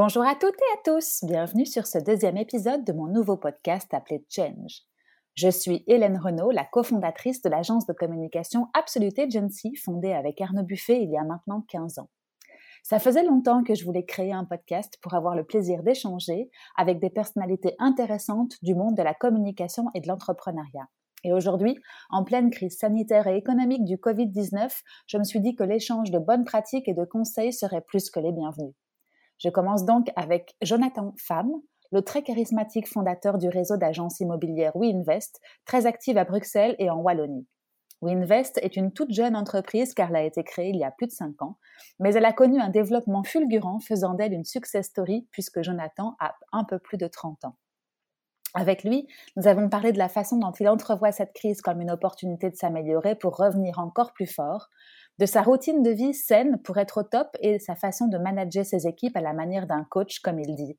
Bonjour à toutes et à tous, bienvenue sur ce deuxième épisode de mon nouveau podcast appelé Change. Je suis Hélène Renaud, la cofondatrice de l'agence de communication Absolute Agency, fondée avec Arnaud Buffet il y a maintenant 15 ans. Ça faisait longtemps que je voulais créer un podcast pour avoir le plaisir d'échanger avec des personnalités intéressantes du monde de la communication et de l'entrepreneuriat. Et aujourd'hui, en pleine crise sanitaire et économique du Covid-19, je me suis dit que l'échange de bonnes pratiques et de conseils serait plus que les bienvenus. Je commence donc avec Jonathan Pham, le très charismatique fondateur du réseau d'agences immobilières WeInvest, très active à Bruxelles et en Wallonie. WeInvest est une toute jeune entreprise car elle a été créée il y a plus de 5 ans, mais elle a connu un développement fulgurant faisant d'elle une success story puisque Jonathan a un peu plus de 30 ans. Avec lui, nous avons parlé de la façon dont il entrevoit cette crise comme une opportunité de s'améliorer pour revenir encore plus fort, de sa routine de vie saine pour être au top et sa façon de manager ses équipes à la manière d'un coach, comme il dit.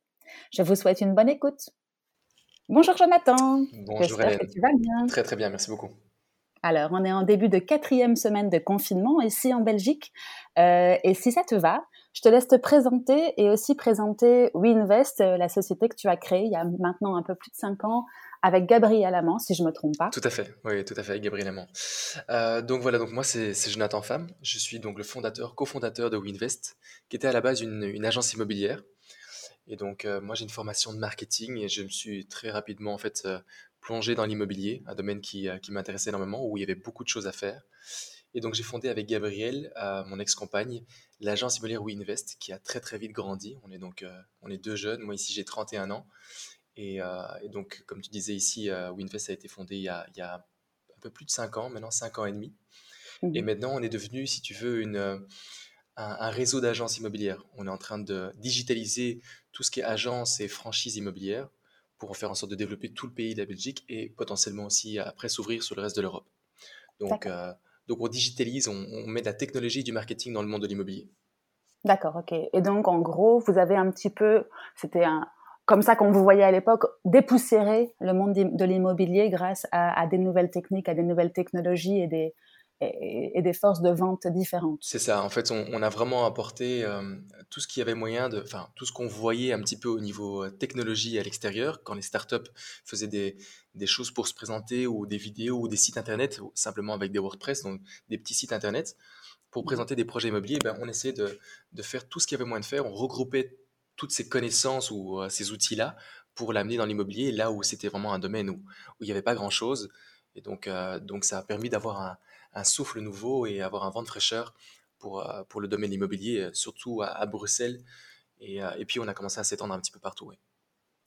Je vous souhaite une bonne écoute. Bonjour Jonathan. Bonjour Hélène. tu vas bien. Très très bien, merci beaucoup. Alors, on est en début de quatrième semaine de confinement ici en Belgique. Euh, et si ça te va, je te laisse te présenter et aussi présenter WeInvest, euh, la société que tu as créée il y a maintenant un peu plus de cinq ans avec Gabriel Amand, si je me trompe pas. Tout à fait, oui, tout à fait, avec Gabriel Amand. Euh, donc voilà, donc moi c'est Jonathan Femme, je suis donc le fondateur, cofondateur de WeInvest, qui était à la base une, agence immobilière. Et donc euh, moi j'ai une formation de marketing et je me suis très rapidement en fait euh, plongé dans l'immobilier, un domaine qui, qui m'intéressait énormément, où il y avait beaucoup de choses à faire. Et donc j'ai fondé avec Gabriel, mon ex-compagne, l'agence immobilière WeInvest, qui a très très vite grandi. On est donc on est deux jeunes, moi ici j'ai 31 ans euh, et, donc, comme tu disais ici, euh, Winfest a été fondé il y a, un peu plus de 5 ans, maintenant 5 ans et demi. Mmh et maintenant, on est devenu, si tu veux, une, euh, un, réseau d'agences immobilières. On est en train de digitaliser tout ce qui est agence et franchise immobilière pour faire en sorte de développer tout le pays de la Belgique et potentiellement aussi après s'ouvrir sur le reste de l'Europe. Donc, donc on digitalise, on, on, met de la technologie et du marketing dans le monde de l'immobilier. D'accord, ok. Et donc en gros, vous avez un petit peu, c'était un, comme ça qu'on vous voyait à l'époque, dépoussiérer le monde de l'immobilier grâce à, des nouvelles techniques, à des nouvelles technologies et des, et, des forces de vente différentes. C'est ça, en fait, on, a vraiment apporté euh, tout ce qu'il y avait moyen de, enfin, tout ce qu'on voyait un petit peu au niveau euh, technologie à l'extérieur, quand les startups faisaient des, des, choses pour se présenter, ou des vidéos, ou des sites internet, ou simplement avec des WordPress, donc des petits sites internet, pour mmh. présenter des projets immobiliers, ben, on essayait de, de faire tout ce qu'il y avait moyen de faire, on regroupait toutes ces connaissances ou euh, ces outils-là pour l'amener dans l'immobilier, là où c'était vraiment un domaine où, où il n'y avait pas grand-chose. Et donc, euh, donc, ça a permis d'avoir un, souffle nouveau et avoir un vent de fraîcheur pour, euh, pour le domaine immobilier, surtout à, Bruxelles. Et, et, puis, on a commencé à s'étendre un petit peu partout.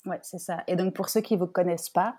Oui, c'est ça. Et donc, pour ceux qui ne vous connaissent pas,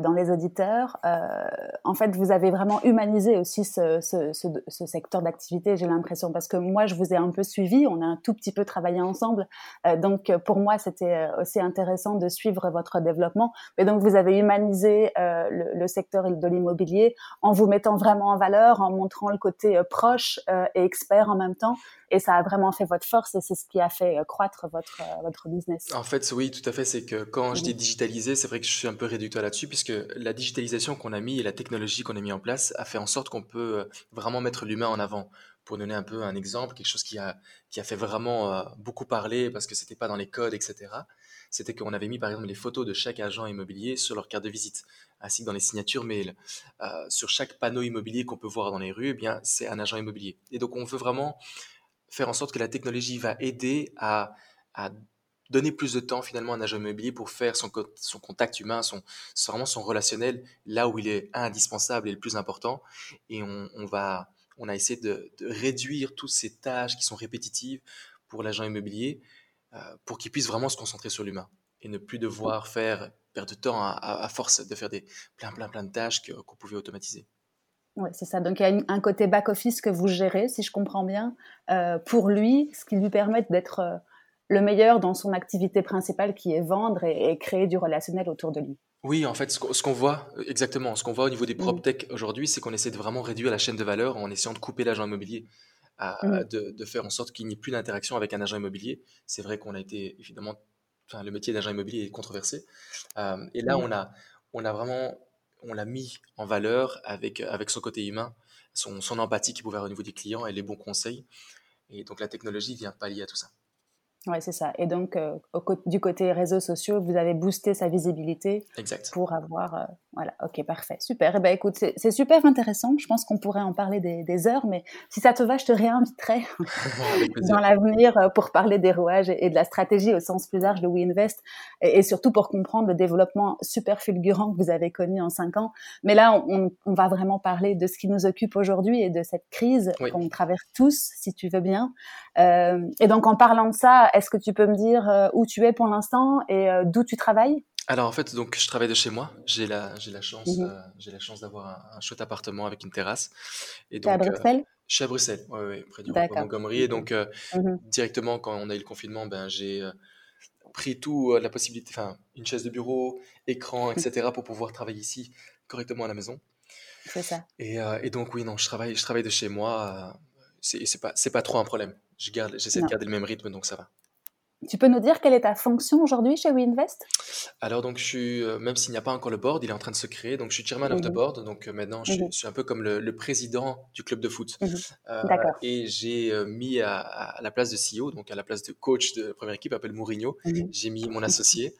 dans les auditeurs, euh, en fait, vous avez vraiment humanisé aussi ce, ce, ce, ce secteur d'activité, j'ai l'impression, parce que moi, je vous ai un peu suivi, on a un tout petit peu travaillé ensemble. Euh, donc, pour moi, c'était aussi intéressant de suivre votre développement. Mais donc, vous avez humanisé euh, le, le, secteur de l'immobilier en vous mettant vraiment en valeur, en montrant le côté proche et expert en même temps. Et ça a vraiment fait votre force et c'est ce qui a fait croître votre, votre business. En fait, oui, tout à fait. C'est que quand je dis digitaliser, c'est vrai que je suis un peu réducteur là-dessus, puisque la digitalisation qu'on a mis et la technologie qu'on a mis en place a fait en sorte qu'on peut euh, vraiment mettre l'humain en avant. Pour donner un peu un exemple, quelque chose qui a, qui a fait vraiment euh, beaucoup parler parce que c'était pas dans les codes, etc. C'était qu'on avait mis par exemple les photos de chaque agent immobilier sur leur carte de visite, ainsi que dans les signatures mail. Euh, sur chaque panneau immobilier qu'on peut voir dans les rues, eh bien c'est un agent immobilier. Et donc on veut vraiment faire en sorte que la technologie va aider à, à donner plus de temps finalement à un agent immobilier pour faire son, son contact humain, son, vraiment son relationnel là où il est indispensable et le plus important. Et on, va, on a essayé de, réduire toutes ces tâches qui sont répétitives pour l'agent immobilier euh, pour qu'il puisse vraiment se concentrer sur l'humain et ne plus devoir faire perdre de temps à, force de faire des plein plein plein de tâches qu'on pouvait automatiser. Oui, c'est ça. Donc il y a un côté back-office que vous gérez, si je comprends bien, euh, pour lui, ce qui lui permet d'être euh, le meilleur dans son activité principale qui est vendre et, créer du relationnel autour de lui. Oui, en fait, ce qu'on voit, exactement, ce qu'on voit au niveau des prop tech aujourd'hui, c'est qu'on essaie de vraiment réduire la chaîne de valeur en essayant de couper l'agent immobilier, mm. de, faire en sorte qu'il n'y ait plus d'interaction avec un agent immobilier. C'est vrai qu'on a été, évidemment, enfin, le métier d'agent immobilier est controversé. Euh, et là, mm. on, a, on a vraiment, on l'a mis en valeur avec, avec son côté humain, son, son empathie qu'il pouvait avoir au niveau des clients et les bons conseils. Et donc, la technologie vient pallier à tout ça. Oui, c'est ça. Et donc, euh, du côté réseaux sociaux, vous avez boosté sa visibilité exact. pour avoir... Euh, voilà, ok, parfait, super. Eh ben, écoute, c'est super intéressant. Je pense qu'on pourrait en parler des, heures, mais si ça te va, je te réinviterai dans l'avenir euh, pour parler des rouages et, de la stratégie au sens plus large de WeInvest et, et, surtout pour comprendre le développement super fulgurant que vous avez connu en cinq ans. Mais là, on, on va vraiment parler de ce qui nous occupe aujourd'hui et de cette crise qu'on traverse tous, si tu veux bien. Euh, et donc, en parlant de ça, est-ce que tu peux me dire euh, où tu es pour l'instant et euh, d'où tu travailles? Alors en fait, donc je travaille de chez moi. J'ai la, j'ai la chance, mmh j'ai la chance d'avoir un, chouette appartement avec une terrasse. Et donc, à Bruxelles? Je suis à Bruxelles, ouais, près du Montgomery. Et donc mmh directement quand on a eu le confinement, ben j'ai pris tout la possibilité, enfin une chaise de bureau, écran, etc. pour pouvoir travailler ici correctement à la maison. C'est ça. Et, et, donc oui, non, je travaille, je travaille de chez moi. c'est, c'est pas, c'est pas trop un problème. Je garde, j'essaie de garder le même rythme, donc ça va. Tu peux nous dire quelle est ta fonction aujourd'hui chez WeInvest? Alors donc je suis, euh, même s'il n'y a pas encore le board, il est en train de se créer. Donc je suis chairman of the mhm. board. Donc euh, maintenant je, mhm. suis, un peu comme le, président du club de foot. Mhm. Euh, et j'ai mis à, la place de CEO, donc à la place de coach de première équipe, appelle Mourinho, j'ai mis mon associé.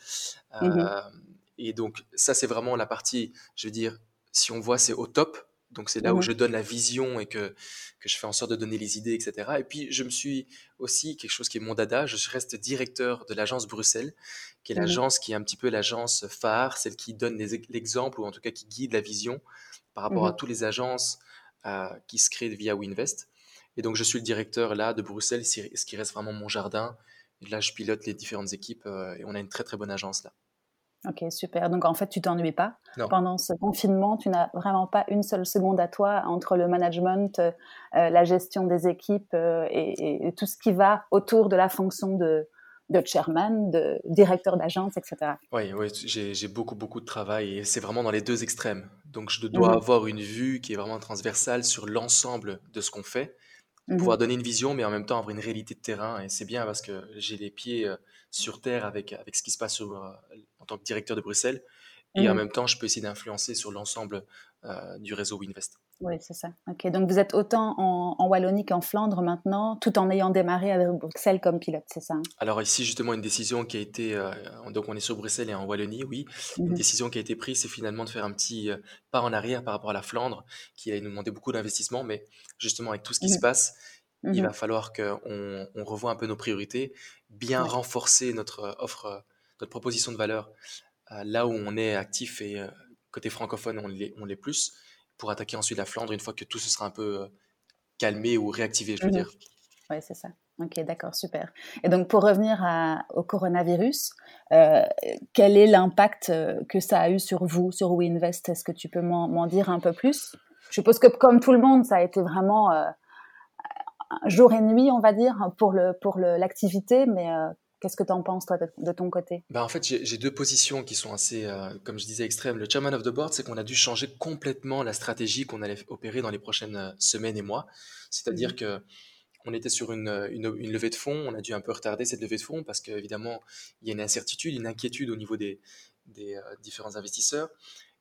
et donc ça c'est vraiment la partie, je veux dire, si on voit c'est au top donc c'est là où mmh je donne la vision et que, que je fais en sorte de donner les idées, etc. Et puis je me suis aussi, quelque chose qui est mon dada, je reste directeur de l'agence Bruxelles, qui est mmh l'agence qui est un petit peu l'agence phare, celle qui donne l'exemple ou en tout cas qui guide la vision par rapport à mmh toutes les agences euh, qui se créent via Winvest. Et donc je suis le directeur là de Bruxelles, ce qui reste vraiment mon jardin. Et là je pilote les différentes équipes euh, et on a une très très bonne agence là. Ok, super. Donc en fait, tu t'ennuies pas pendant ce confinement. Tu n'as vraiment pas une seule seconde à toi entre le management, euh, la gestion des équipes euh, et, tout ce qui va autour de la fonction de, de chairman, de directeur d'agence, etc. Oui, oui j'ai beaucoup, beaucoup de travail et c'est vraiment dans les deux extrêmes. Donc je dois mhm. avoir une vue qui est vraiment transversale sur l'ensemble de ce qu'on fait, pour pouvoir mhm. donner une vision, mais en même temps avoir une réalité de terrain. Et c'est bien parce que j'ai les pieds euh, sur terre avec, avec ce qui se passe sur, en tant que directeur de Bruxelles. Et en mmh. même temps, je peux essayer d'influencer sur l'ensemble euh, du réseau Winvest. Oui, c'est ça. Ok, donc vous êtes autant en, Wallonie qu'en Flandre maintenant, tout en ayant démarré avec Bruxelles comme pilote, c'est ça? Alors ici, justement, une décision qui a été, euh, donc on est sur Bruxelles et en Wallonie, oui. Une mmh décision qui a été prise, c'est finalement de faire un petit euh, pas en arrière par rapport à la Flandre, qui allait nous demander beaucoup d'investissement, mais justement avec tout ce qui se mmh il va falloir qu'on on revoie un peu nos priorités, bien renforcer notre offre notre proposition de valeur euh, là où on est actif et euh, côté francophone, on l'est, on plus, pour attaquer ensuite la Flandre une fois que tout se sera un peu euh, calmé ou réactivé, je veux mmh dire. Oui, c'est ça. Ok, d'accord, super. Et donc, pour revenir au coronavirus, quel est l'impact que ça a eu sur vous, sur WeInvest? Est-ce que tu peux m'en, dire un peu plus? Je suppose que, comme tout le monde, ça a été vraiment jour et nuit, on va dire, pour, le, pour l'activité, mais Qu'est-ce que tu en penses, toi, de, ton côté? Bah, En fait, j'ai deux positions qui sont assez, euh, comme je disais, extrêmes. Le chairman of the board, c'est qu'on a dû changer complètement la stratégie qu'on allait opérer dans les prochaines euh, semaines et mois. C'est-à-dire mmh que on était sur une, une, levée de fonds, on a dû un peu retarder cette levée de fonds parce qu'évidemment, il y a une incertitude, une inquiétude au niveau des, des euh, différents investisseurs.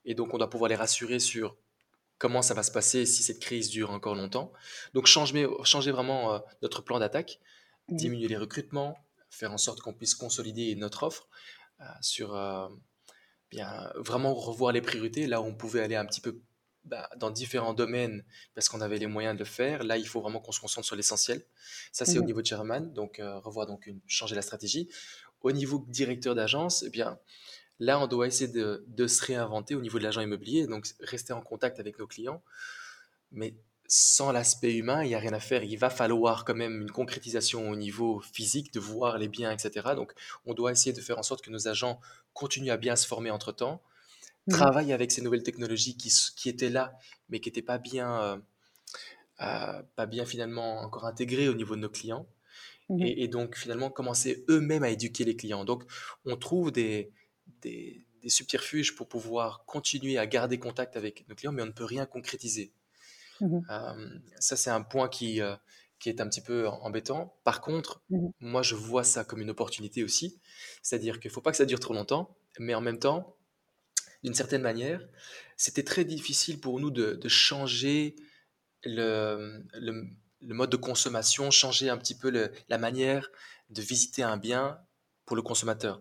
Et donc, on doit pouvoir les rassurer sur comment ça va se passer si cette crise dure encore longtemps. Donc, changer, changer vraiment notre plan d'attaque, diminuer les recrutements, faire en sorte qu'on puisse consolider notre offre euh, sur euh, bien vraiment revoir les priorités là où on pouvait aller un petit peu bah, dans différents domaines parce qu'on avait les moyens de le faire. Là, il faut vraiment qu'on se concentre sur l'essentiel. Ça, c'est au mmh niveau de Chairman, donc euh, revoir donc une, changer la stratégie. Au niveau directeur d'agence, eh bien là, on doit essayer de, de se réinventer au niveau de l'agent immobilier, donc rester en contact avec nos clients. Mais sans l'aspect humain, il n'y a rien à faire. Il va falloir quand même une concrétisation au niveau physique, de voir les biens, etc. Donc, on doit essayer de faire en sorte que nos agents continuent à bien se former entre-temps, mmh. travaillent avec ces nouvelles technologies qui, qui étaient là, mais qui n'étaient pas bien, euh, euh, pas bien finalement encore intégrées au niveau de nos clients. Mmh. Et, donc, finalement, commencer eux-mêmes à éduquer les clients. Donc, on trouve des, des, des subterfuges pour pouvoir continuer à garder contact avec nos clients, mais on ne peut rien concrétiser. Mmh ça, c'est un point qui, qui est un petit peu embêtant. Par contre, mmh moi, je vois ça comme une opportunité aussi. C'est-à-dire qu'il ne faut pas que ça dure trop longtemps, mais en même temps, d'une certaine manière, c'était très difficile pour nous de, changer le, le mode de consommation, changer un petit peu la manière de visiter un bien pour le consommateur.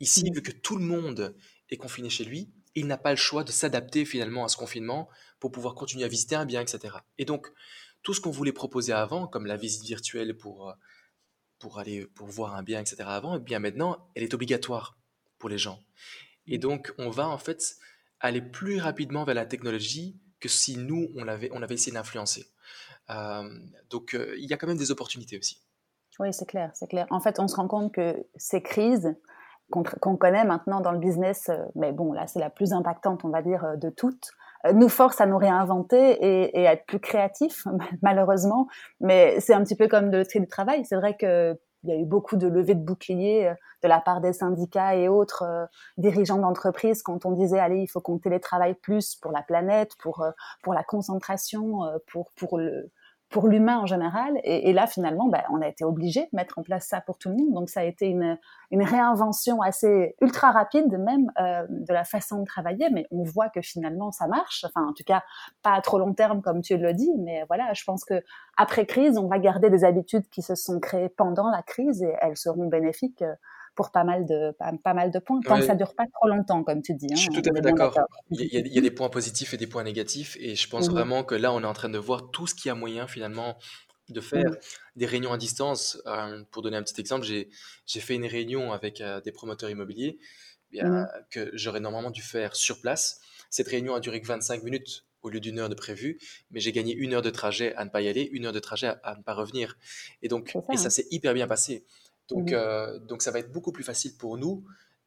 Ici, mmh. vu que tout le monde est confiné chez lui, il n'a pas le choix de s'adapter finalement à ce confinement pour pouvoir continuer à visiter un bien, etc. Et donc, tout ce qu'on voulait proposer avant, comme la visite virtuelle pour, euh, pour aller pour voir un bien, etc. avant, et eh bien maintenant, elle est obligatoire pour les gens. Et mmh. donc, on va en fait aller plus rapidement vers la technologie que si nous, on avait, on avait essayé d'influencer. Euh, donc, euh, il y a quand même des opportunités aussi. Oui, c'est clair, c'est clair. En fait, on se rend compte que ces crises qu'on connaît maintenant dans le business, euh, mais bon, là, c'est la plus impactante, on va dire, de toutes, nous force à nous réinventer et, à être plus créatifs, malheureusement. Mais c'est un petit peu comme le tri du travail. C'est vrai que il y a eu beaucoup de levées de boucliers euh, de la part des syndicats et autres euh, dirigeants d'entreprise quand on disait allez il faut qu'on télétravaille plus pour la planète pour euh, pour la concentration pour pour le pour l'humain en général. Et, là, finalement, ben, on a été obligé de mettre en place ça pour tout le monde. Donc, ça a été une, une réinvention assez ultra rapide même euh, de la façon de travailler. Mais on voit que finalement, ça marche. Enfin, en tout cas, pas à trop long terme, comme tu le dis. Mais voilà, je pense que après crise, on va garder des habitudes qui se sont créées pendant la crise et elles seront bénéfiques euh, pour pas mal de, pas, mal de points, tant que ça dure pas trop longtemps, comme tu dis. je suis hein, tout à fait d'accord. Il, y a des points positifs et des points négatifs, et je pense mmh vraiment que là, on est en train de voir tout ce qu'il y a moyen finalement de faire mmh. des réunions à distance. Euh, pour donner un petit exemple, j'ai fait une réunion avec euh, des promoteurs immobiliers bien, mmh que j'aurais normalement dû faire sur place. Cette réunion a duré que 25 minutes au lieu d'une heure de prévu, mais j'ai gagné une heure de trajet à ne pas y aller, une heure de trajet à, à ne pas revenir. Et donc, et ça hein. s'est hyper bien passé. Donc, mmh euh, donc ça va être beaucoup plus facile pour nous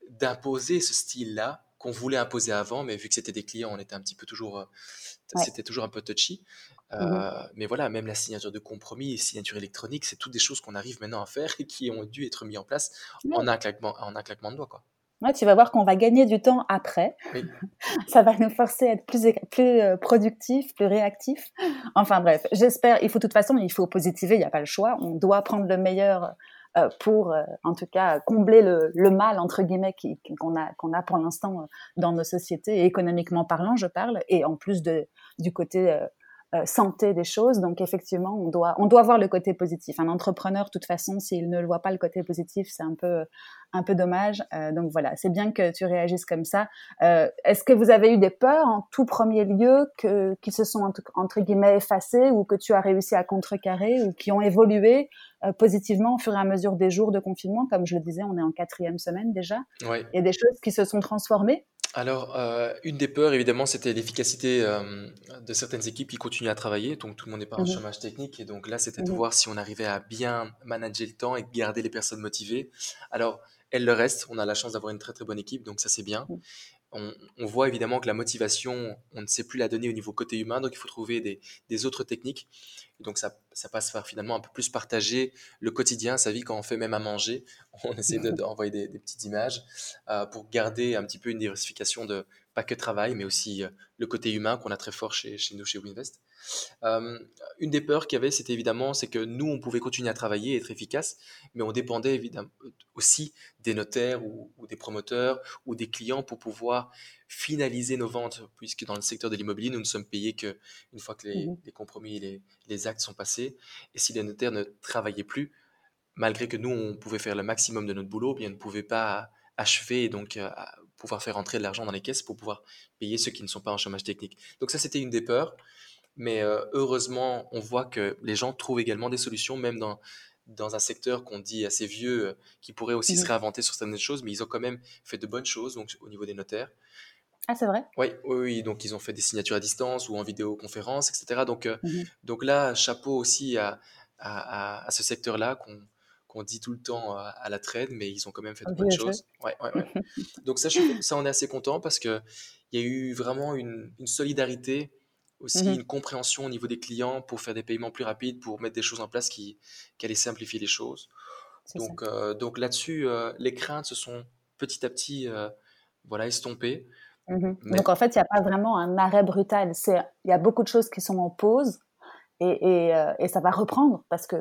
d'imposer ce style-là qu'on voulait imposer avant, mais vu que c'était des clients, on était un petit peu toujours, euh, c'était toujours un peu touchy. Mmh euh, mais voilà, même la signature de compromis, signature électronique, c'est toutes des choses qu'on arrive maintenant à faire et qui ont dû être mis en place en, un claquement, en un claquement de doigts. Quoi. Ouais, tu vas voir qu'on va gagner du temps après. Ça va nous forcer à être plus, plus productif, plus réactif. Enfin bref, j'espère, il faut de toute façon, il faut positiver, il n'y a pas le choix. On doit prendre le meilleur pour, euh, en tout cas, combler le, le mal entre guillemets qu'on a qu'on a pour l'instant euh, dans nos sociétés, économiquement parlant, je parle, et en plus de du côté santé des choses. Donc effectivement, on doit on doit voir le côté positif. Un entrepreneur, de toute façon, s'il ne le voit pas le côté positif, c'est un peu un peu dommage. Euh, donc voilà, c'est bien que tu réagisses comme ça. Euh, Est-ce que vous avez eu des peurs en tout premier lieu que qui se sont entre, entre, guillemets effacées ou que tu as réussi à contrecarrer ou qui ont évolué euh, positivement au fur et à mesure des jours de confinement? Comme je le disais, on est en quatrième semaine déjà. Il y a des choses qui se sont transformées. Alors, euh, une des peurs, évidemment, c'était l'efficacité de certaines équipes qui continuent à travailler. Donc, tout le monde n'est pas en mmh chômage technique. Et donc là, c'était de mmh voir si on arrivait à bien manager le temps et garder les personnes motivées. Alors, elle le reste. On a la chance d'avoir une très très bonne équipe, donc ça c'est bien. Mmh on, voit évidemment que la motivation, on ne sait plus la donner au niveau côté humain, donc il faut trouver des, autres techniques. donc ça, passe par finalement un peu plus partager le quotidien, sa vie quand on fait même à manger. On essaie d'envoyer de, des, petites images euh, pour garder un petit peu une diversification de pas que travail, mais aussi euh, le côté humain qu'on a très fort chez, chez nous, chez Winvest. Euh, une des peurs qu'il y avait, c'était évidemment, c'est que nous, on pouvait continuer à travailler, être efficace, mais on dépendait évidemment aussi des notaires ou, des promoteurs ou des clients pour pouvoir finaliser nos ventes, puisque dans le secteur de l'immobilier, nous ne sommes payés qu'une fois que les, mmh compromis et les, actes sont passés. Et si les notaires ne travaillaient plus, malgré que nous, on pouvait faire le maximum de notre boulot, bien, ne pouvaient pas achever et donc euh, pouvoir faire entrer de l'argent dans les caisses pour pouvoir payer ceux qui ne sont pas en chômage technique. Donc ça, c'était une des peurs. Mais euh, heureusement, on voit que les gens trouvent également des solutions, même dans, dans un secteur qu'on dit assez vieux, euh, qui pourrait aussi se mmh réinventer sur certaines choses, mais ils ont quand même fait de bonnes choses donc, au niveau des notaires. Ah, c'est vrai? Oui, oui, donc ils ont fait des signatures à distance ou en vidéoconférence, etc. Donc, euh, mmh donc là, chapeau aussi à, à, à, ce secteur-là qu'on qu'on dit tout le temps à la trade, mais ils ont quand même fait de bonnes choses. Ouais, ouais, ouais. donc ça, ça, on est assez content parce qu'il y a eu vraiment une, une solidarité aussi mmh une compréhension au niveau des clients pour faire des paiements plus rapides, pour mettre des choses en place qui, qui allaient simplifier les choses. Donc, euh, donc là-dessus, euh, les craintes se sont petit à petit euh, voilà, estompées. Mmh donc en fait, il n'y a pas vraiment un arrêt brutal. Il y a beaucoup de choses qui sont en pause et, et, et ça va reprendre parce que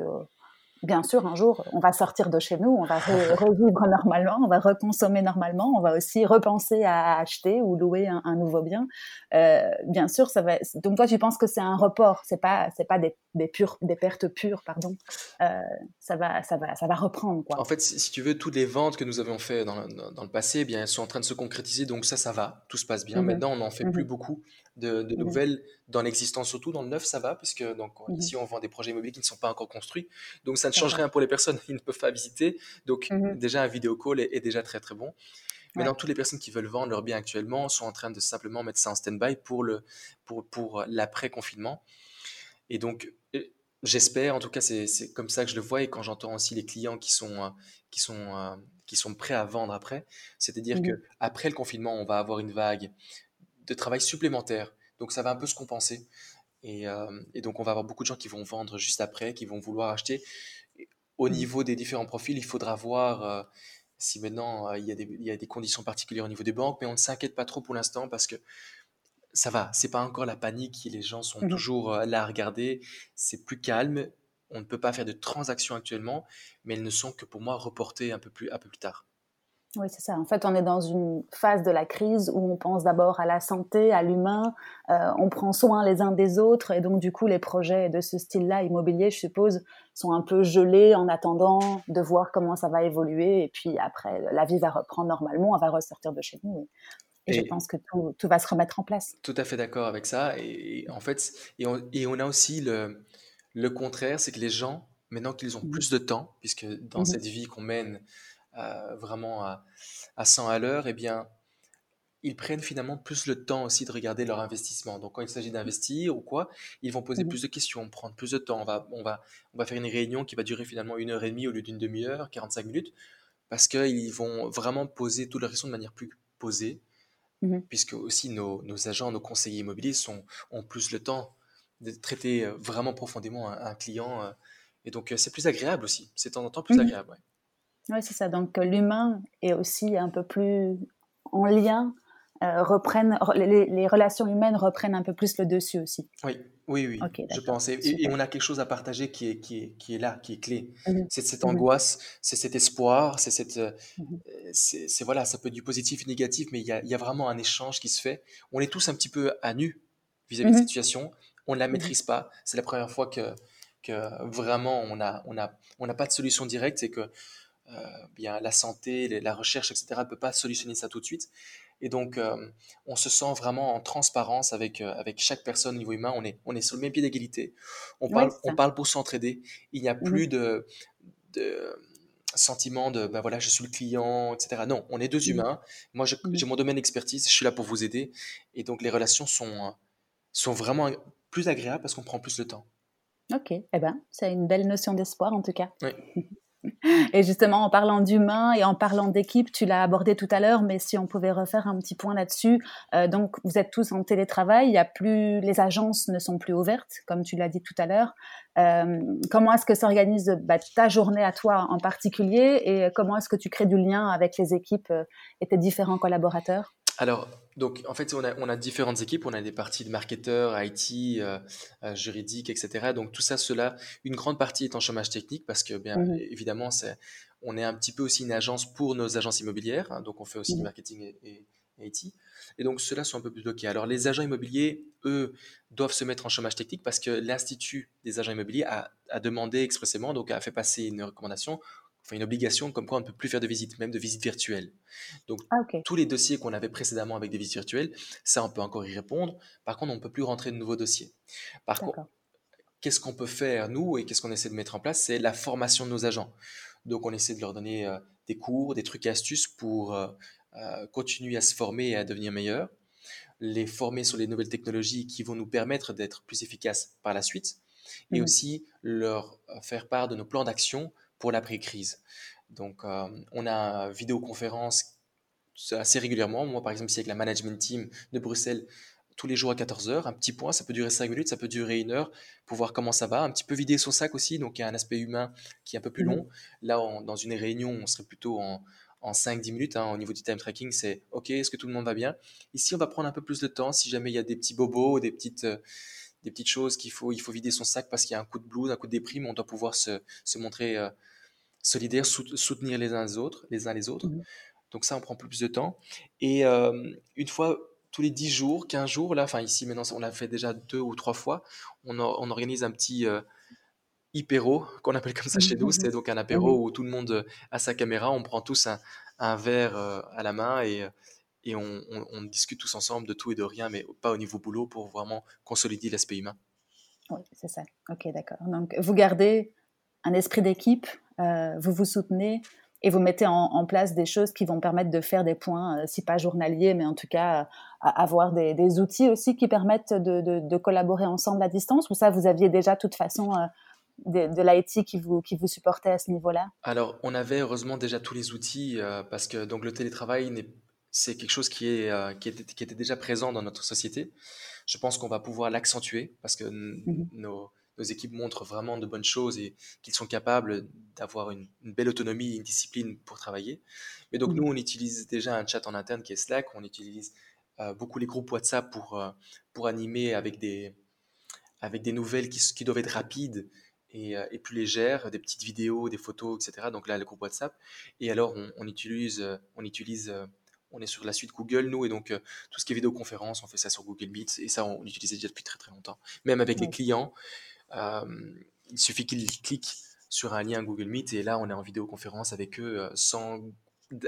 bien sûr, un jour, on va sortir de chez nous, on va revivre normalement, on va reconsommer normalement, on va aussi repenser à acheter ou louer un, nouveau bien. Euh, bien sûr, ça va. Donc toi, tu penses que c'est un report, c'est pas, c'est pas des, des, pures, des pertes pures, pardon. Euh, ça va, ça va, ça va reprendre quoi. En fait, si, tu veux, toutes les ventes que nous avions fait dans, dans, le passé, eh bien, elles sont en train de se concrétiser. Donc ça, ça va, tout se passe bien. Mhm. Maintenant, on n'en fait plus mhm. beaucoup de, de mhm. nouvelles dans l'existence, surtout dans le neuf, ça va, puisque donc ici on vend des projets immobiliers qui ne sont pas encore construits. Donc ça ne change rien pour les personnes qui ne peuvent pas visiter. Donc déjà un vidéo call est, déjà très très bon. Maintenant, toutes les personnes qui veulent vendre leur bien actuellement sont en train de simplement mettre ça en stand-by pour, le, pour, pour l'après-confinement. Et donc, j'espère, en tout cas, c'est comme ça que je le vois. Et quand j'entends aussi les clients qui sont, euh, qui sont, euh, qui sont prêts à vendre après, c'est-à-dire qu'après que après le confinement, on va avoir une vague de travail supplémentaire. Donc, ça va un peu se compenser. Et, euh, et, donc, on va avoir beaucoup de gens qui vont vendre juste après, qui vont vouloir acheter. Au niveau des différents profils, il faudra voir si maintenant il, y a des, il y a des conditions particulières au niveau des banques, mais on ne s'inquiète pas trop pour l'instant parce que ça va, c'est pas encore la panique, les gens sont mmh. toujours là à regarder, c'est plus calme, on ne peut pas faire de transactions actuellement, mais elles ne sont que pour moi reportées un peu plus, un peu plus tard. Oui, c'est ça. En fait, on est dans une phase de la crise où on pense d'abord à la santé, à l'humain, on prend soin les uns des autres, et donc du coup, les projets de ce style-là, immobilier, je suppose, sont un peu gelés en attendant de voir comment ça va évoluer, et puis après, la vie va reprendre normalement, on va ressortir de chez nous. Et, je pense que tout, tout, va se remettre en place. Tout à fait d'accord avec ça. Et, en fait, et on, et on, a aussi le, le contraire, c'est que les gens, maintenant qu'ils ont mmh plus de temps, puisque dans mmh cette vie qu'on mène vraiment à, à 100 à l'heure, eh bien, ils prennent finalement plus le temps aussi de regarder leur investissement. Donc, quand il s'agit d'investir ou quoi, ils vont poser mmh plus de questions, prendre plus de temps. On va, on, va, on va faire une réunion qui va durer finalement une heure et demie au lieu d'une demi-heure, 45 minutes, parce qu'ils vont vraiment poser toutes leurs questions de manière plus posée, Mmh puisque aussi nos, nos, agents, nos conseillers immobiliers sont, ont plus le temps de traiter vraiment profondément un, client. Euh, et donc, euh, c'est plus agréable aussi. C'est de temps en temps plus mmh agréable. Oui, c'est ça. Donc, l'humain est aussi un peu plus en lien euh, reprennent, les, relations humaines reprennent un peu plus le dessus aussi. Oui, oui, oui, je pense. Et, on a quelque chose à partager qui est, qui est, qui est là, qui est clé. Mmh c'est cette mmh angoisse, c'est cet espoir, c'est cette... Euh, mmh c'est voilà, ça peut être du positif et négatif, mais il y a, y a, vraiment un échange qui se fait. On est tous un petit peu à nu vis-à-vis de cette situation. On ne la maîtrise pas. C'est la première fois que, que vraiment on n'a on a, on a pas de solution directe. C'est que bien la santé, la recherche, etc., ne peut pas solutionner ça tout de suite. Et donc, euh, on se sent vraiment en transparence avec, euh, avec chaque personne au niveau humain. On est, on est sur le même pied d'égalité. On, parle, on parle pour s'entraider. Il n'y a mmh plus de, de sentiment de ben voilà, je suis le client, etc. Non, on est deux mmh humains. Moi, mmh j'ai mon domaine d'expertise, je suis là pour vous aider. Et donc, les relations sont, sont vraiment plus agréables parce qu'on prend plus de temps. Ok, eh ben, c'est une belle notion d'espoir en tout cas. Oui. Et justement, en parlant d'humain et en parlant d'équipe, tu l'as abordé tout à l'heure, mais si on pouvait refaire un petit point là-dessus, euh, donc vous êtes tous en télétravail, il y a plus, les agences ne sont plus ouvertes, comme tu l'as dit tout à l'heure. Euh, comment est-ce que s'organise bah, ta journée à toi en particulier et comment est-ce que tu crées du lien avec les équipes euh, et tes différents collaborateurs? Alors, donc, en fait, on a, différentes équipes. On a des parties de marketeurs, IT, euh, euh, juridique, etc. Donc, tout ça, cela, une grande partie est en chômage technique parce que, bien mmh évidemment, c'est, on est un petit peu aussi une agence pour nos agences immobilières. Hein. donc, on fait aussi du mmh marketing et, IT. Et donc, ceux-là sont un peu plus bloqués. Alors, les agents immobiliers, eux, doivent se mettre en chômage technique parce que l'Institut des agents immobiliers a, a demandé expressément, donc a fait passer une recommandation enfin une obligation comme quoi on ne peut plus faire de visites, même de visites virtuelles. Donc ah, tous les dossiers qu'on avait précédemment avec des visites virtuelles, ça on peut encore y répondre. Par contre, on ne peut plus rentrer de nouveaux dossiers. Par contre, qu'est-ce qu'on peut faire nous et qu'est-ce qu'on essaie de mettre en place? C'est la formation de nos agents. Donc on essaie de leur donner euh, des cours, des trucs et astuces pour euh, euh, continuer à se former et à devenir meilleurs. Les former sur les nouvelles technologies qui vont nous permettre d'être plus efficaces par la suite. Et mmh. aussi leur faire part de nos plans d'action pour l'après-crise. Donc, euh, on a vidéoconférence assez régulièrement. Moi, par exemple, ici avec la management team de Bruxelles, tous les jours à 14h, un petit point, ça peut durer 5 minutes, ça peut durer une heure pour voir comment ça va. Un petit peu vider son sac aussi, donc il y a un aspect humain qui est un peu plus mmh long. Là, dans une réunion, on serait plutôt en, en 5-10 minutes. Hein, au niveau du time tracking, c'est OK, est-ce que tout le monde va bien? Ici, on va prendre un peu plus de temps si jamais il y a des petits bobos, des petites, euh, des petites choses qu'il faut, il faut vider son sac parce qu'il y a un coup de blues, un coup de déprime, on doit pouvoir se, se montrer euh, solidaire, soutenir les uns les autres, les uns les autres. Mmh Donc ça, on prend plus de temps. Et une fois tous les 10 jours, 15 jours, là, enfin ici maintenant, on l'a fait déjà deux ou trois fois, on, on organise un petit hypéro, qu'on appelle comme ça chez nous. C'est donc un apéro où tout le monde a sa caméra, on prend tous un, un verre à la main et et on, discute tous ensemble de tout et de rien, mais pas au niveau boulot pour vraiment consolider l'aspect humain. Oui, c'est ça. Ok, d'accord. Donc, vous gardez un esprit d'équipe, euh, vous vous soutenez et vous mettez en, place des choses qui vont permettre de faire des points, euh, si pas journaliers, mais en tout cas avoir des, outils aussi qui permettent de, collaborer ensemble à distance. Ou ça, vous aviez déjà de toute façon euh, de, de l'IT qui vous, qui vous supportait à ce niveau-là? Alors, on avait heureusement déjà tous les outils parce que donc le télétravail c'est quelque chose qui, est, euh, qui, était, qui, était, déjà présent dans notre société. Je pense qu'on va pouvoir l'accentuer parce que mmh nos, nos, équipes montrent vraiment de bonnes choses et qu'ils sont capables d'avoir une, belle autonomie, une discipline pour travailler. Mais donc, mmh nous, on utilise déjà un chat en interne qui est Slack. On utilise euh, beaucoup les groupes WhatsApp pour, euh, pour animer avec des, avec des nouvelles qui, qui doivent être rapides et, et, plus légères, des petites vidéos, des photos, etc. Donc là, le groupe WhatsApp. Et alors, on, on utilise, on utilise on est sur la suite Google, nous, et donc euh, tout ce qui est vidéoconférence, on fait ça sur Google Meet, et ça, on l'utilisait déjà depuis très très longtemps. Même avec les clients, euh, il suffit qu'ils cliquent sur un lien Google Meet, et là, on est en vidéoconférence avec eux euh, sans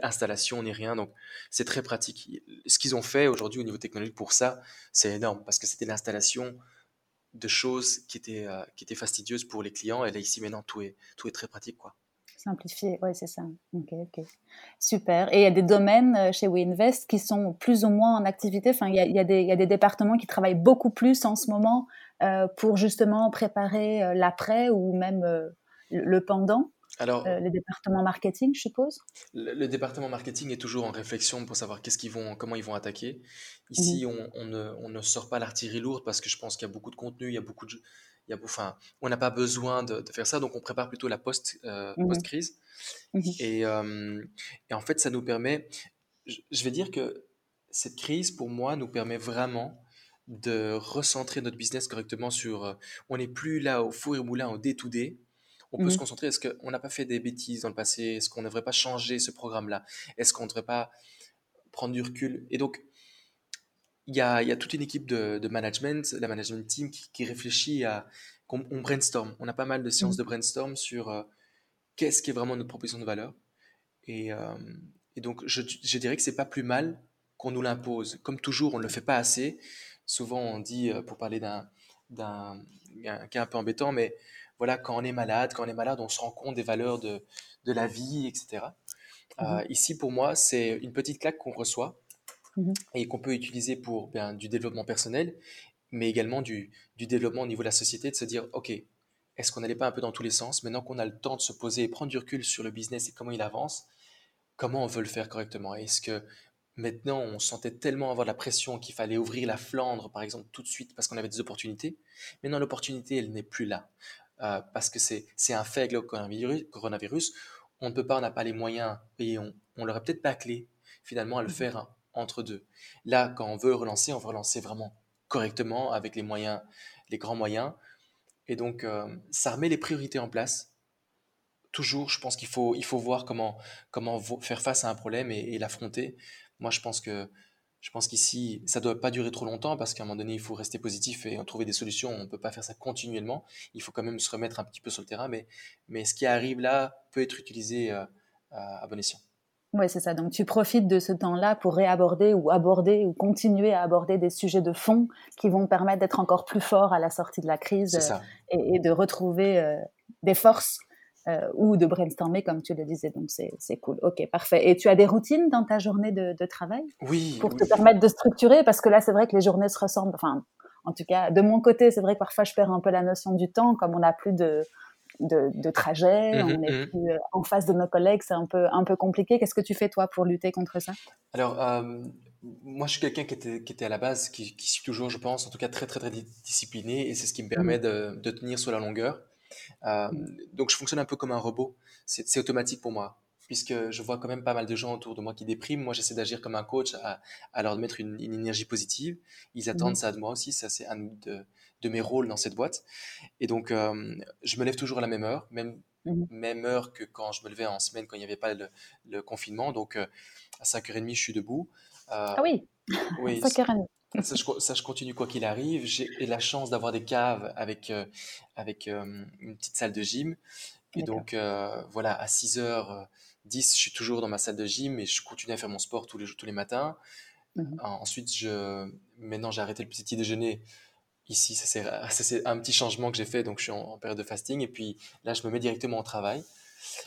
installation ni rien, donc c'est très pratique. Ce qu'ils ont fait aujourd'hui au niveau technologique pour ça, c'est énorme, parce que c'était l'installation de choses qui étaient, qui étaient fastidieuses pour les clients, et là, ici, maintenant, tout est, tout est très pratique, quoi. Simplifier, oui, c'est ça. Ok, ok. Super. Et il y a des domaines euh, chez WeInvest qui sont plus ou moins en activité? Enfin, il y a, il y a, des, départements qui travaillent beaucoup plus en ce moment euh, pour justement préparer euh, l'après ou même le pendant. Alors, les départements marketing, je suppose? Le, département marketing est toujours en réflexion pour savoir qu'est-ce qu'ils vont, comment ils vont attaquer. Ici, mmh. on, on, ne, on, ne, sort pas l'artillerie lourde parce que je pense qu'il y a beaucoup de contenu, il y a beaucoup de, il y a, enfin, on n'a pas besoin de, faire ça, donc on prépare plutôt la post, euh, mmh crise mmh Et, et, en fait, ça nous permet, je, vais dire que cette crise, pour moi, nous permet vraiment de recentrer notre business correctement sur, euh, on n'est plus là au four et au moulin, au day-to-day. On peut mmh se concentrer, est-ce qu'on n'a pas fait des bêtises dans le passé? Est-ce qu'on ne devrait pas changer ce programme-là? Est-ce qu'on ne devrait pas prendre du recul? Et donc, il y a, toute une équipe de, management, la management team, qui, réfléchit à. On, brainstorm. On a pas mal de séances mmh. de brainstorm sur euh, qu'est-ce qui est vraiment notre proposition de valeur. Et, euh, donc, je, dirais que c'est pas plus mal qu'on nous l'impose. Comme toujours, on ne le fait pas assez. Souvent, on dit, euh, pour parler d'un cas un peu embêtant, mais voilà, quand on est malade, quand on est malade, on se rend compte des valeurs de, la vie, etc. Mmh. ici, pour moi, c'est une petite claque qu'on reçoit Mmh et qu'on peut utiliser pour ben, du développement personnel, mais également du, du, développement au niveau de la société, de se dire, OK, est-ce qu'on n'allait pas un peu dans tous les sens? Maintenant qu'on a le temps de se poser et prendre du recul sur le business et comment il avance, comment on veut le faire correctement? Est-ce que maintenant on sentait tellement avoir la pression qu'il fallait ouvrir la Flandre, par exemple, tout de suite parce qu'on avait des opportunités Maintenant, l'opportunité, elle n'est plus là. Euh, parce que c'est un fait avec le coronavirus, coronavirus, on ne peut pas, on n'a pas les moyens et on, on l'aurait peut-être pas clé finalement à le mmh faire entre deux. Là, quand on veut relancer, on veut relancer vraiment correctement avec les moyens, les grands moyens. Et donc, euh, ça remet les priorités en place. Toujours, je pense qu'il faut, il faut voir comment, comment faire face à un problème et, l'affronter. Moi, je pense que je pense qu'ici, ça ne doit pas durer trop longtemps parce qu'à un moment donné, il faut rester positif et trouver des solutions. On ne peut pas faire ça continuellement. Il faut quand même se remettre un petit peu sur le terrain. Mais, mais ce qui arrive là peut être utilisé euh, à bon escient. Oui, c'est ça. Donc tu profites de ce temps-là pour réaborder ou aborder ou continuer à aborder des sujets de fond qui vont permettre d'être encore plus fort à la sortie de la crise euh, et, de retrouver euh, des forces euh, ou de brainstormer comme tu le disais. Donc c'est cool. Ok, parfait. Et tu as des routines dans ta journée de, travail Oui. Pour te permettre de structurer? Parce que là c'est vrai que les journées se ressemblent. Enfin, en tout cas, de mon côté, c'est vrai que parfois je perds un peu la notion du temps comme on n'a plus de de, trajet, mmh on est mmh plus euh, en face de nos collègues, c'est un peu, un peu compliqué. Qu'est-ce que tu fais toi pour lutter contre ça? Alors, euh, moi je suis quelqu'un qui était, qui était à la base, qui, qui suis toujours, je pense, en tout cas très très très discipliné, et c'est ce qui me permet mmh. de, tenir sur la longueur. Euh, donc je fonctionne un peu comme un robot, c'est automatique pour moi. puisque je vois quand même pas mal de gens autour de moi qui dépriment. Moi, j'essaie d'agir comme un coach, à, leur mettre une, énergie positive. Ils attendent mhm. ça de moi aussi, ça c'est un de, mes rôles dans cette boîte. Et donc, euh, je me lève toujours à la même heure, même, mhm. même heure que quand je me levais en semaine, quand il n'y avait pas le, confinement. Donc, euh, à 5h30, je suis debout. Euh, ah oui, oui 5h30. Ça je, continue quoi qu'il arrive. J'ai la chance d'avoir des caves avec, avec une petite salle de gym. Et donc, voilà, à 6h, 10, je suis toujours dans ma salle de gym et je continue à faire mon sport tous les, tous les matins. Mmh ensuite, je, maintenant, j'ai arrêté le petit déjeuner. Ici, ça c'est un petit changement que j'ai fait, donc je suis en, période de fasting. Et puis là, je me mets directement au travail.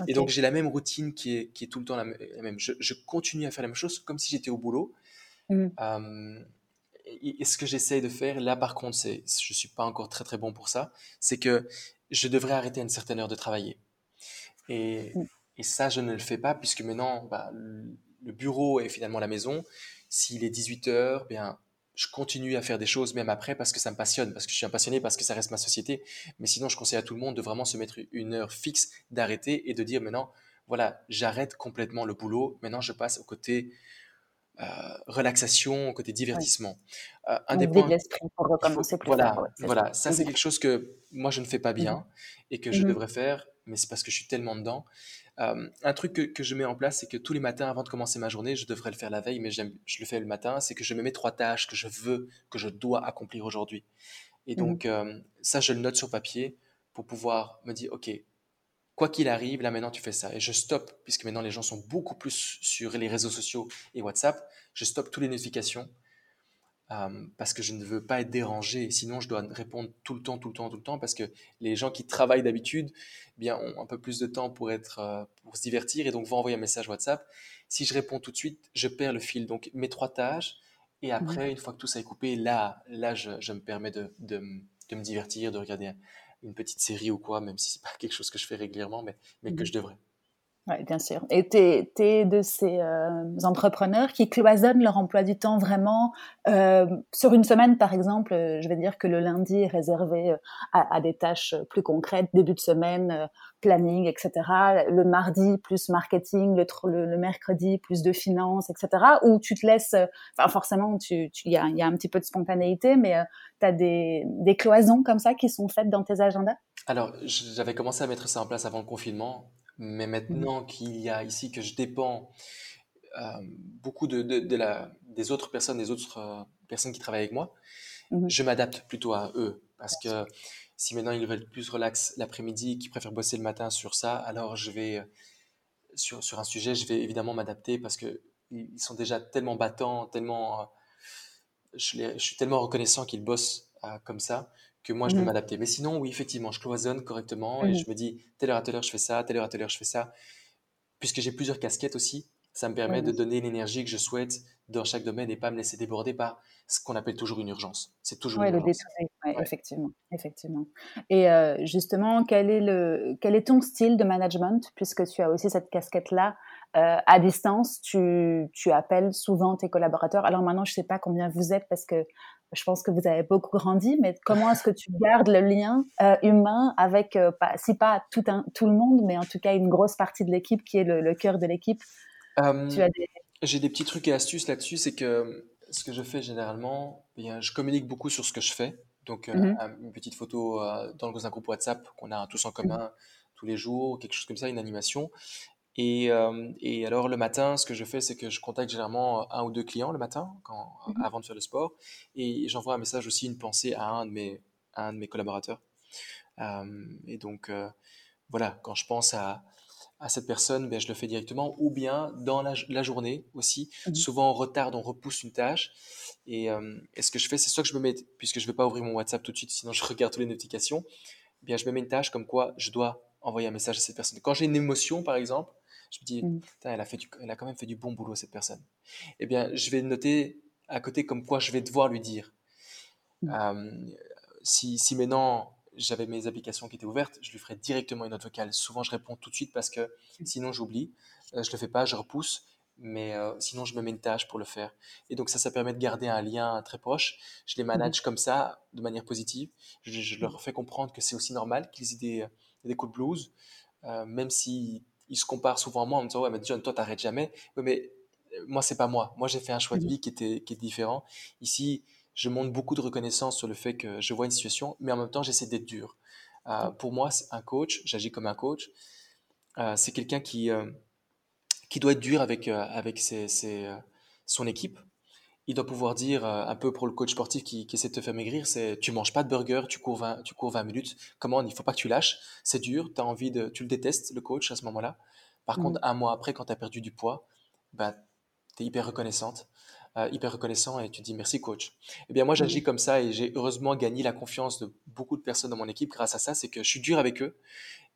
Et donc, j'ai la même routine qui est, qui est tout le temps la, même. Je, continue à faire la même chose comme si j'étais au boulot. Mmh. Et, ce que j'essaye de faire, là par contre, c'est, je ne suis pas encore très très bon pour ça, c'est que je devrais arrêter à une certaine heure de travailler. Et. Et ça, je ne le fais pas puisque maintenant, bah, le bureau est finalement la maison. S'il est 18 heures, bien, je continue à faire des choses même après parce que ça me passionne, parce que je suis un passionné, parce que ça reste ma société. Mais sinon, je conseille à tout le monde de vraiment se mettre une heure fixe, d'arrêter et de dire maintenant, voilà, j'arrête complètement le boulot. Maintenant, je passe au côté euh, relaxation, côté divertissement. Euh, un des points, l'esprit pour recommencer plus Voilà, voilà. ça c'est quelque chose que moi je ne fais pas bien mmh et que je mmh devrais faire, mais c'est parce que je suis tellement dedans. Euh, un truc que, je mets en place, c'est que tous les matins, avant de commencer ma journée, je devrais le faire la veille, mais je le fais le matin, c'est que je me mets trois tâches que je veux, que je dois accomplir aujourd'hui. Et mmh donc, ça, je le note sur papier pour pouvoir me dire, OK, quoi qu'il arrive, là maintenant, tu fais ça. Et je stoppe, puisque maintenant les gens sont beaucoup plus sur les réseaux sociaux et WhatsApp, je stoppe toutes les notifications euh, parce que je ne veux pas être dérangé. Sinon, je dois répondre tout le temps, tout le temps, tout le temps, parce que les gens qui travaillent d'habitude, eh bien, ont un peu plus de temps pour être, euh, pour se divertir et donc vont envoyer un message WhatsApp. Si je réponds tout de suite, je perds le fil. Donc, mes trois tâches. Et après, une fois que tout ça est coupé, là, là, je, me permets de, de, me divertir, de regarder une petite série ou quoi, même si c'est pas quelque chose que je fais régulièrement, mais, mais que mmh je devrais. Oui, bien sûr. Et tu es, de ces euh, entrepreneurs qui cloisonnent leur emploi du temps vraiment. Euh, sur une semaine, par exemple, je vais dire que le lundi est réservé euh, à, des tâches plus concrètes, début de semaine, planning, etc. Le mardi, plus marketing, le, le, mercredi, plus de finances, etc. Ou tu te laisses, enfin forcément, il tu, y, a, y, a, un petit peu de spontanéité, mais tu as des, des cloisons comme ça qui sont faites dans tes agendas? Alors, j'avais commencé à mettre ça en place avant le confinement mais mmh. maintenant qu'il y a ici que je dépends euh, beaucoup de, de, la, des autres personnes, des autres euh, personnes qui travaillent avec moi, mmh je m'adapte plutôt à eux. Parce que si maintenant ils veulent plus relax l'après-midi, qu'ils préfèrent bosser le matin sur ça, alors je vais, euh, sur, sur un sujet, je vais évidemment m'adapter parce qu'ils ils sont déjà tellement battants, tellement. je, je, suis tellement reconnaissant qu'ils bossent comme ça que moi je peux mmh m'adapter. Mais sinon, oui, effectivement, je cloisonne correctement et mmh je me dis, telle heure à telle heure je fais ça, telle heure à telle heure je fais ça. Puisque j'ai plusieurs casquettes aussi, ça me permet de donner l'énergie que je souhaite dans chaque domaine et pas me laisser déborder par ce qu'on appelle toujours une urgence. C'est toujours une urgence. Le effectivement, effectivement. Et euh, justement, quel est, le, quel est ton style de management? Puisque tu as aussi cette casquette-là euh, à distance, tu, tu, appelles souvent tes collaborateurs. Alors maintenant, je ne sais pas combien vous êtes parce que je pense que vous avez beaucoup grandi, mais comment est-ce que tu gardes le lien euh, humain avec, euh, pas, si pas tout, un, tout le monde, mais en tout cas une grosse partie de l'équipe qui est le, cœur de l'équipe? J'ai des petits trucs et astuces là-dessus. C'est que ce que je fais généralement, bien, je communique beaucoup sur ce que je fais. Donc, mmh une petite photo dans un groupe WhatsApp qu'on a tous en mmh commun tous les jours, quelque chose comme ça, une animation. Et, euh, et, alors le matin, ce que je fais, c'est que je contacte généralement un ou deux clients le matin, quand, mmh avant de faire le sport, et j'envoie un message aussi, une pensée à un de mes, un de mes collaborateurs. Euh, et donc euh, voilà, quand je pense à, à cette personne, ben, je le fais directement, ou bien dans la, la journée aussi. Mmh Souvent on retarde, on repousse une tâche. Et, et ce que je fais, c'est soit que je me mets, puisque je ne vais pas ouvrir mon WhatsApp tout de suite, sinon je regarde toutes les notifications, eh bien je me mets une tâche comme quoi je dois envoyer un message à cette personne. Quand j'ai une émotion, par exemple, je me dis, mmh. elle, a fait elle a quand même fait du bon boulot, cette personne. Eh bien, je vais noter à côté comme quoi je vais devoir lui dire. Mmh. si, si maintenant j'avais mes applications qui étaient ouvertes, je lui ferais directement une note vocale. Souvent, je réponds tout de suite parce que mmh. sinon, j'oublie. Euh, je le fais pas, je repousse. Mais euh, sinon, je me mets une tâche pour le faire. Et donc, ça, ça permet de garder un lien très proche. Je les manage comme ça, de manière positive. Je, leur fais comprendre que c'est aussi normal qu'ils aient des, des coups de blues, euh, même si ils se comparent souvent à moi en me disant Ouais, mais John, toi, t'arrêtes jamais. Oui, mais euh, moi, c'est pas moi. Moi, j'ai fait un choix de mmh vie qui était, qui est différent. Ici, je montre beaucoup de reconnaissance sur le fait que je vois une situation, mais en même temps, j'essaie d'être dur. Euh, pour moi, un coach, j'agis comme un coach, euh, c'est quelqu'un qui, qui doit être dur avec, avec ses, son équipe. Il doit pouvoir dire, un peu pour le coach sportif qui, essaie de te faire maigrir, c'est tu manges pas de burger, tu cours 20, tu cours 20 minutes. Comment Il faut pas que tu lâches. C'est dur, as envie de, tu le détestes, le coach, à ce moment-là. Par mmh. contre, un mois après, quand tu as perdu du poids, bah, tu es hyper reconnaissante. Euh, hyper reconnaissant et tu dis merci coach. Eh bien moi j'agis comme ça et j'ai heureusement gagné la confiance de beaucoup de personnes dans mon équipe grâce à ça, c'est que je suis dur avec eux,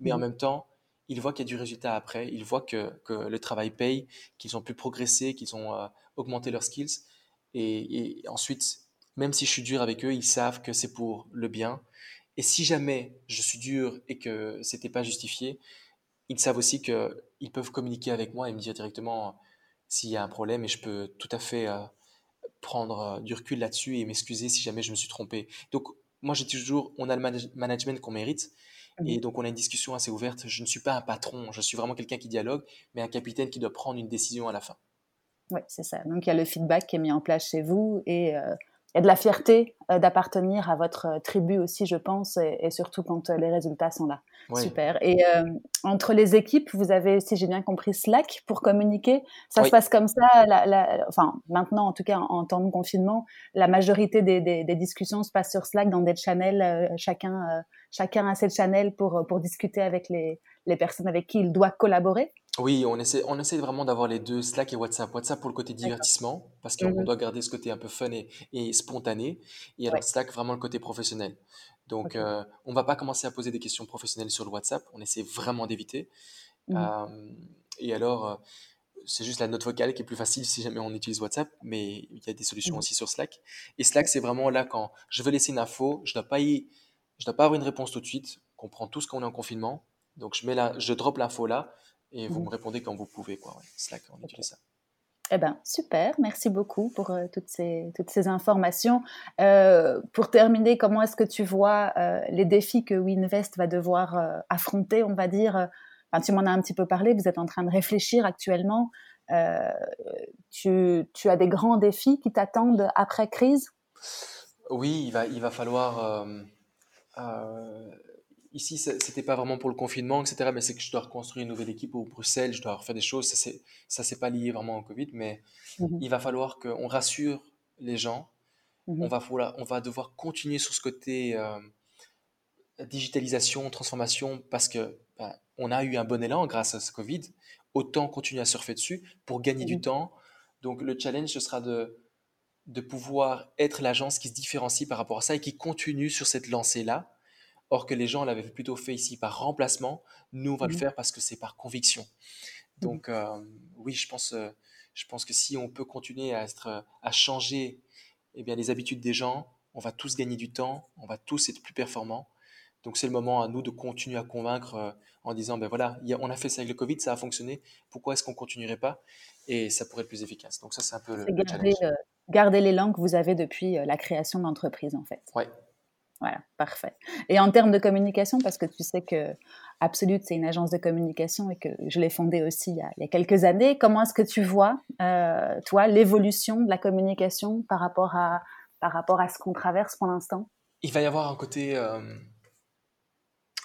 mais en même temps ils voient qu'il y a du résultat après, ils voient que, que le travail paye, qu'ils ont pu progresser, qu'ils ont euh, augmenté leurs skills et, et, ensuite même si je suis dur avec eux, ils savent que c'est pour le bien. Et si jamais je suis dur et que c'était pas justifié, ils savent aussi qu'ils peuvent communiquer avec moi et me dire directement s'il y a un problème et je peux tout à fait euh, prendre euh, du recul là-dessus et m'excuser si jamais je me suis trompé. Donc, moi, j'ai toujours, on a le management qu'on mérite. Mmh et donc, on a une discussion assez ouverte. Je ne suis pas un patron, je suis vraiment quelqu'un qui dialogue, mais un capitaine qui doit prendre une décision à la fin. Oui, c'est ça. Donc, il y a le feedback qui est mis en place chez vous et euh, il y a de la fierté euh, d'appartenir à votre euh, tribu aussi, je pense, et, surtout quand euh, les résultats sont là. Super. Et entre les équipes, vous avez, si j'ai bien compris, Slack pour communiquer. Ça se passe comme ça. enfin, maintenant, en tout cas, en, temps de confinement, la majorité des, des, discussions se passent sur Slack dans des channels. chacun, chacun a ses channels pour pour discuter avec les, les personnes avec qui il doit collaborer. Oui, on essaie, on essaie vraiment d'avoir les deux, Slack et WhatsApp. WhatsApp pour le côté divertissement, parce qu'on mmh doit garder ce côté un peu fun et, spontané. Et alors Slack, vraiment le côté professionnel. Donc, euh, on ne va pas commencer à poser des questions professionnelles sur le WhatsApp. On essaie vraiment d'éviter. Mmh euh, et alors, euh, c'est juste la note vocale qui est plus facile si jamais on utilise WhatsApp, mais il y a des solutions mmh aussi sur Slack. Et Slack, c'est vraiment là quand je veux laisser une info, je ne dois, pas je dois pas avoir une réponse tout de suite. On comprend tous qu'on est en confinement. Donc, je, mets la, je drop l'info là et vous mmh. me répondez quand vous pouvez. Quoi, Slack, on utilise ça. Eh ben, super, merci beaucoup pour euh, toutes, ces, toutes ces informations. Euh, pour terminer, comment est-ce que tu vois euh, les défis que WeInvest va devoir affronter, on va dire enfin, Tu m'en as un petit peu parlé, vous êtes en train de réfléchir actuellement. Tu, tu, as des grands défis qui t'attendent après crise? Oui, il va, il va falloir ici, c'était pas vraiment pour le confinement, etc. Mais c'est que je dois reconstruire une nouvelle équipe au Bruxelles, je dois refaire des choses. Ça, c'est, pas lié vraiment au Covid, mais mmh il va falloir qu'on rassure les gens. Mmh on, va, on va devoir continuer sur ce côté euh, digitalisation, transformation, parce que bah, on a eu un bon élan grâce à ce Covid. Autant continuer à surfer dessus pour gagner du mmh temps. Donc, le challenge, ce sera de, de pouvoir être l'agence qui se différencie par rapport à ça et qui continue sur cette lancée-là Or que les gens l'avaient plutôt fait ici par remplacement, nous on va le mmh faire parce que c'est par conviction. Mmh Donc euh, oui, je pense, euh, je pense que si on peut continuer à, être, à changer eh bien, les habitudes des gens, on va tous gagner du temps, on va tous être plus performants. Donc c'est le moment à nous de continuer à convaincre euh, en disant, ben voilà, on a fait ça avec le Covid, ça a fonctionné, pourquoi est-ce qu'on continuerait pas? Et ça pourrait être plus efficace. Donc ça c'est un peu le, garder, challenge. garder l'élan que vous avez depuis la création de l'entreprise en fait. Ouais, voilà, parfait. Et en termes de communication, parce que tu sais que Absolute, c'est une agence de communication et que je l'ai fondée aussi il y, a, quelques années, comment est-ce que tu vois, euh, toi, l'évolution de la communication par rapport à, par rapport à ce qu'on traverse pour l'instant? Il va y avoir un côté... Euh,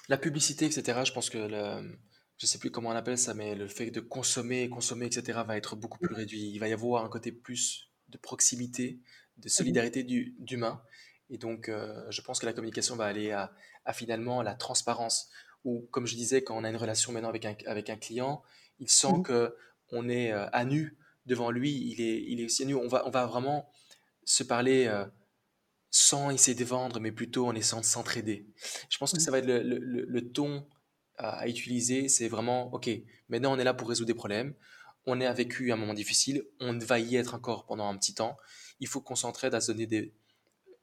la publicité, etc., je pense que... Le, je sais plus comment on appelle ça, mais le fait de consommer, consommer, etc., va être beaucoup plus réduit. Il va y avoir un côté plus de proximité, de solidarité d'humain. Et donc, euh, je pense que la communication va aller à, finalement la transparence. Ou comme je disais, quand on a une relation maintenant avec un, avec un client, il sent qu'on que on est euh, à nu devant lui, il est, il est aussi à nu. On va, on va vraiment se parler euh, sans essayer de vendre, mais plutôt en essayant de s'entraider. Je pense que ça va être le, le, le ton à, utiliser. C'est vraiment, OK, maintenant on est là pour résoudre des problèmes. On a vécu un moment difficile, on va y être encore pendant un petit temps. Il faut qu'on s'entraide à se donner des,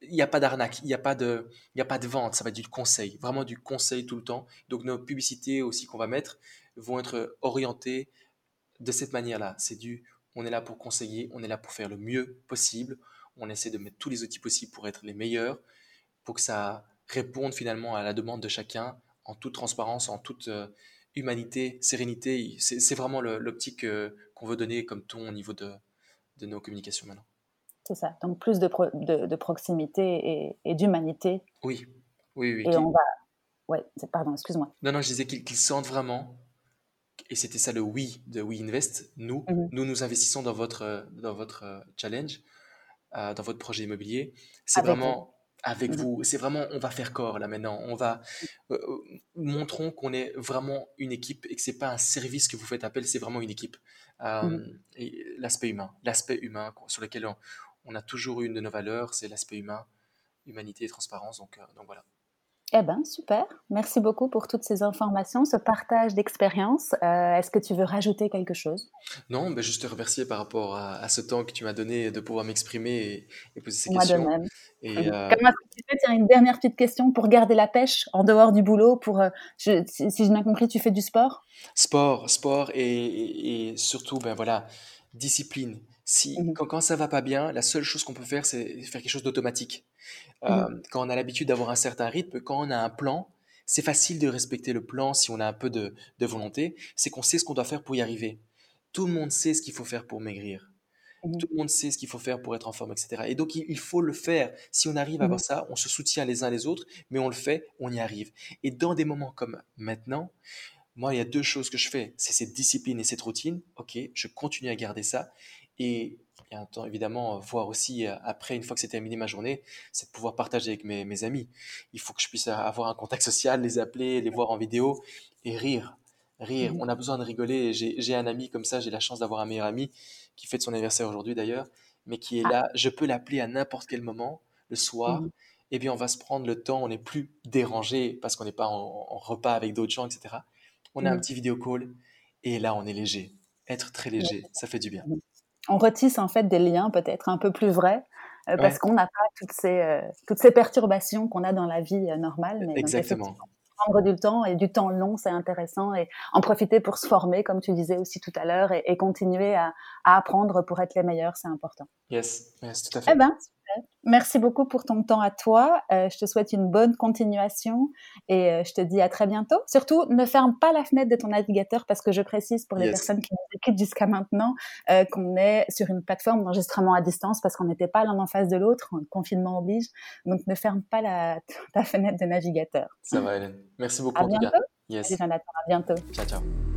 il n'y a pas d'arnaque, il n'y a, pas de, a pas de vente, ça va être du conseil, vraiment du conseil tout le temps. Donc nos publicités aussi qu'on va mettre vont être orientées de cette manière-là. C'est du, on est là pour conseiller, on est là pour faire le mieux possible, on essaie de mettre tous les outils possibles pour être les meilleurs, pour que ça réponde finalement à la demande de chacun en toute transparence, en toute euh, humanité, sérénité. C'est vraiment l'optique euh, qu'on veut donner comme ton au niveau de, de nos communications maintenant. C'est ça. Donc plus de, de, proximité et, d'humanité. Oui. Oui, oui. Et on va. Ouais, pardon, excuse-moi. Non, non, je disais qu'ils sentent vraiment, et c'était ça le oui de We Invest, nous, mhm. nous nous investissons dans votre, dans votre euh, challenge, euh, dans votre projet immobilier. C'est vraiment avec mhm. vous. C'est vraiment, on va faire corps là maintenant. On va euh, montrons qu'on est vraiment une équipe et que c'est pas un service que vous faites appel, c'est vraiment une équipe. L'aspect humain, l'aspect humain sur lequel on, on, a toujours eu une de nos valeurs, c'est l'aspect humain, humanité et transparence. Donc, donc voilà. Eh bien, super. Merci beaucoup pour toutes ces informations, ce partage d'expérience. Euh, est-ce que tu veux rajouter quelque chose? Non, ben juste te remercier par rapport à, ce temps que tu m'as donné de pouvoir m'exprimer et, poser ces Moi questions. de même. Et, euh... Comment tu fais Tiens, une dernière petite question pour garder la pêche en dehors du boulot. Pour, euh, si, si j'ai bien compris, tu fais du sport? Sport, sport et, et surtout, ben voilà, discipline. Si, mmh quand, quand ça va pas bien, la seule chose qu'on peut faire, c'est faire quelque chose d'automatique. Mmh euh, quand on a l'habitude d'avoir un certain rythme, quand on a un plan, c'est facile de respecter le plan si on a un peu de, de volonté. C'est qu'on sait ce qu'on doit faire pour y arriver. Tout le monde sait ce qu'il faut faire pour maigrir. Mmh Tout le monde sait ce qu'il faut faire pour être en forme, etc. Et donc, il, faut le faire. Si on arrive à avoir ça, on se soutient les uns les autres, mais on le fait, on y arrive. Et dans des moments comme maintenant, moi, il y a deux choses que je fais. C'est cette discipline et cette routine. OK, je continue à garder ça. Et un temps, évidemment, voir aussi, euh, après, une fois que c'est terminé ma journée, c'est de pouvoir partager avec mes, mes, amis. Il faut que je puisse avoir un contact social, les appeler, les voir en vidéo et rire. Rire. Mmh On a besoin de rigoler. J'ai un ami comme ça, j'ai la chance d'avoir un meilleur ami qui fête son anniversaire aujourd'hui d'ailleurs, mais qui est ah. là. Je peux l'appeler à n'importe quel moment, le soir. Mmh et bien, on va se prendre le temps, on n'est plus dérangé parce qu'on n'est pas en, repas avec d'autres gens, etc. On a un mmh petit vidéo call et là, on est léger. Être très léger, ça fait du bien on retisse en fait des liens peut-être un peu plus vrais euh, parce qu'on n'a pas toutes ces, euh, toutes ces perturbations qu'on a dans la vie euh, normale. Mais Exactement. prendre du temps et du temps long, c'est intéressant et en profiter pour se former, comme tu disais aussi tout à l'heure, et, continuer à, à, apprendre pour être les meilleurs, c'est important. Yes, yes, tout à fait. Eh ben, Merci beaucoup pour ton temps à toi. Euh, je te souhaite une bonne continuation et euh, je te dis à très bientôt. Surtout, ne ferme pas la fenêtre de ton navigateur parce que je précise pour les personnes qui nous écoutent jusqu'à maintenant euh, qu'on est sur une plateforme d'enregistrement à distance parce qu'on n'était pas l'un en face de l'autre, confinement oblige. Donc, ne ferme pas la, ta fenêtre de navigateur. Ça va, Hélène. Merci beaucoup. À bientôt. Yes. à bientôt. Ciao, ciao.